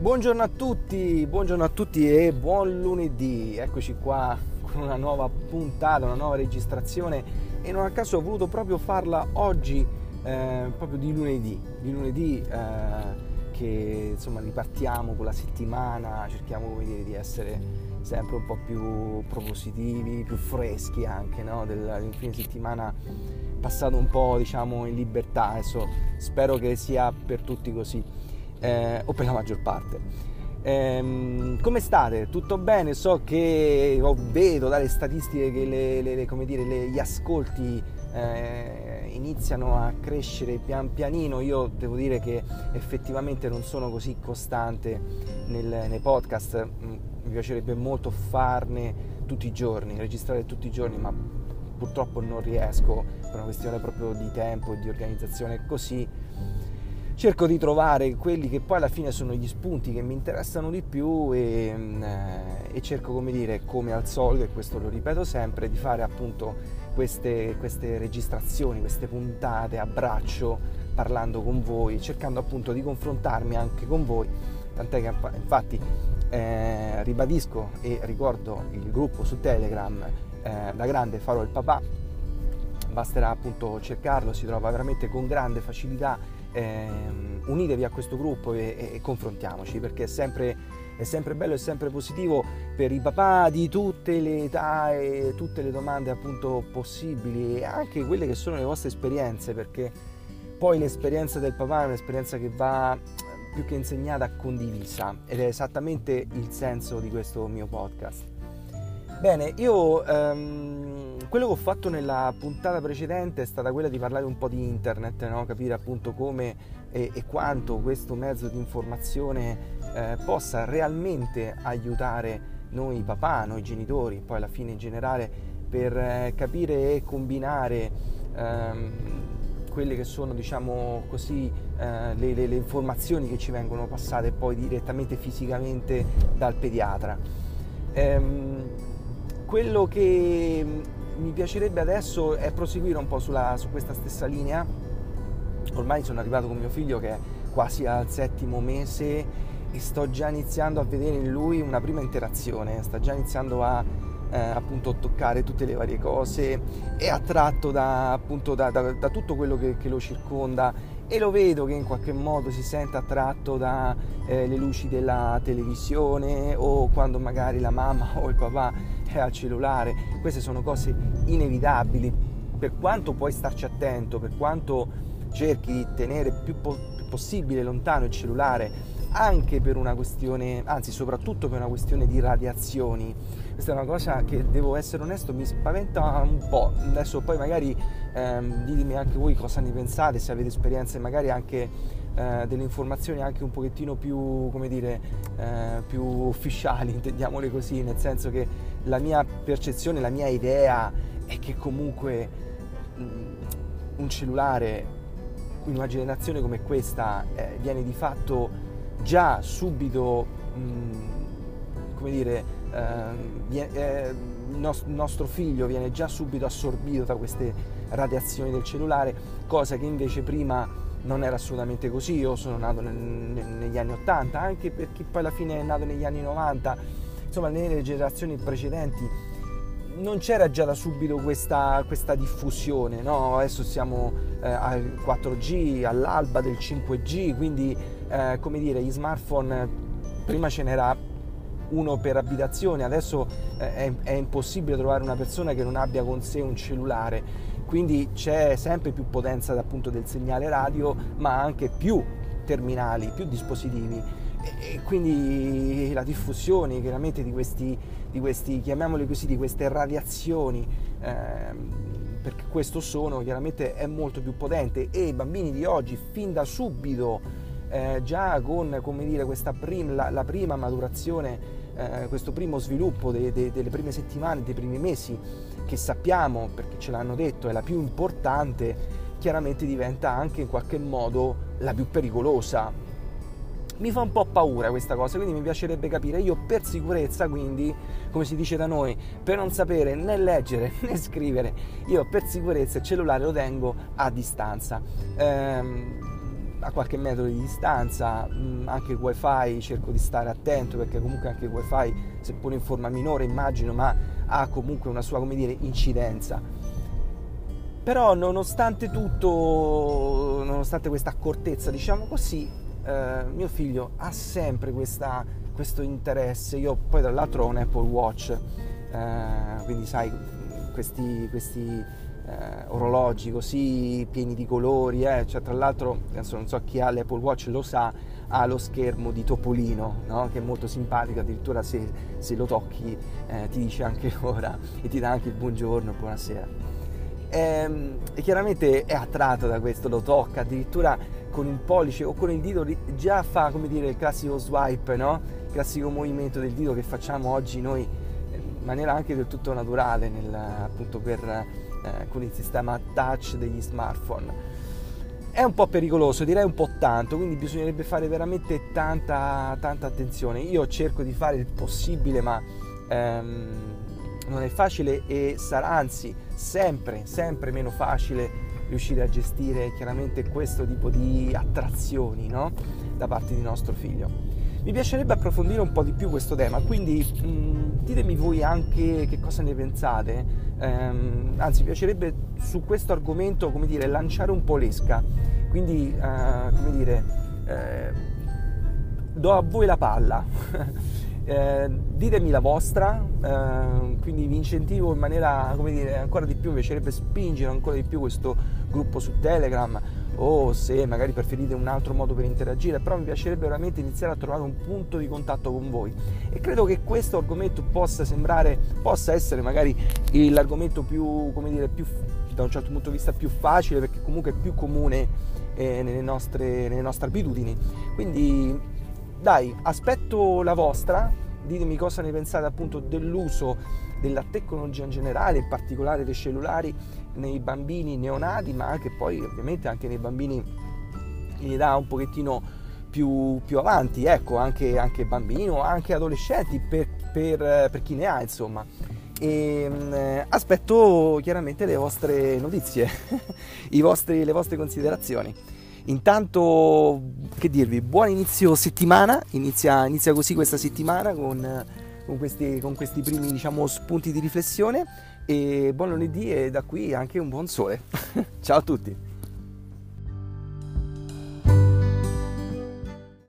Buongiorno a tutti, buongiorno a tutti e buon lunedì. Eccoci qua con una nuova puntata, una nuova registrazione e non a caso ho voluto proprio farla oggi, eh, proprio di lunedì, di lunedì eh, che insomma ripartiamo con la settimana, cerchiamo dire, di essere sempre un po' più propositivi, più freschi anche no? del, fine settimana passato un po' diciamo in libertà, adesso spero che sia per tutti così eh, o per la maggior parte. Ehm, come state? Tutto bene? So che oh, vedo dalle statistiche che le, le, le, dire, gli ascolti eh, iniziano a crescere pian pianino. Io devo dire che effettivamente non sono così costante nel, nei podcast. Mm, mi piacerebbe molto farne tutti i giorni, registrare tutti i giorni, ma purtroppo non riesco per una questione proprio di tempo e di organizzazione così cerco di trovare quelli che poi alla fine sono gli spunti che mi interessano di più e, mm, eh, e cerco come dire come al solito e questo lo ripeto sempre di fare appunto queste, queste registrazioni queste puntate a braccio parlando con voi cercando appunto di confrontarmi anche con voi. Tant'è che infatti eh, ribadisco e ricordo il gruppo su Telegram eh, da grande farò il papà. Basterà appunto cercarlo si trova veramente con grande facilità eh, unitevi a questo gruppo e, e, e confrontiamoci perché è sempre, è sempre, bello e sempre positivo per i papà di tutte le età e tutte le domande appunto possibili e anche quelle che sono le vostre esperienze perché poi l'esperienza del papà è un'esperienza che va più che insegnata condivisa ed è esattamente il senso di questo mio podcast. Bene, io ehm, quello che ho fatto nella puntata precedente è stata quella di parlare un po' di internet, no? capire appunto come e, e, quanto questo mezzo di informazione eh, possa realmente aiutare noi papà, noi genitori, poi alla fine in generale per eh, capire e combinare ehm, quelle che sono diciamo così eh, le, le, le informazioni che ci vengono passate poi direttamente fisicamente dal pediatra. Ehm, quello che mi piacerebbe adesso è proseguire un po' sulla, su questa stessa linea. Ormai sono arrivato con mio figlio che è quasi al settimo mese e sto già iniziando a vedere in lui una prima interazione, sta già iniziando a eh, appunto toccare tutte le varie cose, è attratto da, appunto, da, da, da tutto quello che, che, lo circonda e lo vedo che in qualche modo si sente attratto dalle eh, luci della televisione o quando magari la mamma o il papà è al cellulare, queste sono cose inevitabili, per quanto puoi starci attento, per quanto cerchi di tenere più, po- possibile lontano il cellulare, anche per una questione, anzi soprattutto per una questione di radiazioni. Questa è una cosa che devo essere onesto, mi spaventa un po'. Adesso poi magari ehm, ditemi anche voi cosa ne pensate, se avete esperienze magari anche eh, delle informazioni anche un pochettino più, come dire, eh, più ufficiali, intendiamole così, nel senso che la mia percezione, la mia idea è che comunque mh, mm, un cellulare in una generazione come questa eh, viene di fatto già subito, mm, come dire, eh, il nostro figlio viene già subito assorbito da queste radiazioni del cellulare, cosa che invece prima non era assolutamente così, io sono nato negli anni 80, anche per chi poi alla fine è nato negli anni 90, insomma nelle generazioni precedenti non c'era già da subito questa, questa diffusione, no? adesso siamo eh, al 4G, all'alba del 5G, quindi eh, come dire, gli smartphone prima ce n'era uno per abitazione, adesso eh, è, è impossibile trovare una persona che non abbia con sé un cellulare. Quindi c'è sempre più potenza appunto del segnale radio, ma anche più terminali, più dispositivi. E quindi la diffusione chiaramente di questi, di questi chiamiamoli così, di queste radiazioni, ehm, perché questo sono chiaramente è molto più potente. E i bambini di oggi fin da subito, eh, già con come dire, questa prim, la, la prima maturazione eh, questo primo sviluppo de, de, delle prime settimane, dei primi mesi, che sappiamo, perché ce l'hanno detto, è la più importante, chiaramente diventa anche in qualche modo la più pericolosa. Mi fa un po' paura questa cosa, quindi mi piacerebbe capire, io per sicurezza, quindi, come si dice da noi, per non sapere né leggere né scrivere, io per sicurezza il cellulare lo tengo a distanza. Ehm, a qualche metro di distanza, mh, anche il wifi cerco di stare attento perché comunque anche il wifi seppure in forma minore immagino ma ha comunque una sua come dire incidenza. Però nonostante tutto, nonostante questa accortezza diciamo così, eh, mio figlio ha sempre questa, questo interesse, io poi tra l'altro ho un Apple Watch, eh, quindi sai questi, questi eh, orologi così pieni di colori, eh. cioè, tra l'altro adesso non so chi ha l'Apple Watch lo sa, ha lo schermo di Topolino, no? che è molto simpatico, addirittura se, se lo tocchi eh, ti dice anche l'ora e ti dà anche il buongiorno, buonasera. E, ehm, e chiaramente è attratto da questo, lo tocca, addirittura con il pollice o con il dito già fa come dire il classico swipe, no? il classico movimento del dito che facciamo oggi noi in maniera anche del tutto naturale nel, appunto per eh, con il sistema touch degli smartphone. È un po' pericoloso, direi un po' tanto, quindi bisognerebbe fare veramente tanta, tanta attenzione. Io cerco di fare il possibile, ma ehm, non è facile e sarà anzi sempre, sempre meno facile riuscire a gestire chiaramente questo tipo di attrazioni no? da parte di nostro figlio. Mi piacerebbe approfondire un po' di più questo tema, quindi mh, mm, ditemi voi anche che cosa ne pensate, ehm, anzi mi piacerebbe su questo argomento, come dire, lanciare un po' l'esca, quindi, eh, come dire, eh, do a voi la palla. Eh, ditemi la vostra, eh, quindi vi incentivo in maniera, come dire, ancora di più, mi piacerebbe spingere ancora di più questo gruppo su Telegram o se magari preferite un altro modo per interagire, però mi piacerebbe veramente iniziare a trovare un punto di contatto con voi. E credo che questo argomento possa sembrare, possa essere magari l'argomento più, come dire, più da un certo punto di vista più facile perché comunque è più comune eh, nelle, nostre, nelle nostre abitudini. Quindi dai, aspetto la vostra, ditemi cosa ne pensate appunto dell'uso della tecnologia in generale, in particolare dei cellulari nei bambini neonati, ma anche poi ovviamente anche nei bambini in età un pochettino più, più avanti, ecco, anche, anche o anche adolescenti per, per, per, chi ne ha, insomma. E eh, aspetto chiaramente le vostre notizie, vostri, le vostre considerazioni. Intanto, che dirvi, buon inizio settimana, inizia, inizia così questa settimana con, con, questi, con questi primi diciamo, spunti di riflessione e buon lunedì e da qui anche un buon sole. Ciao a tutti!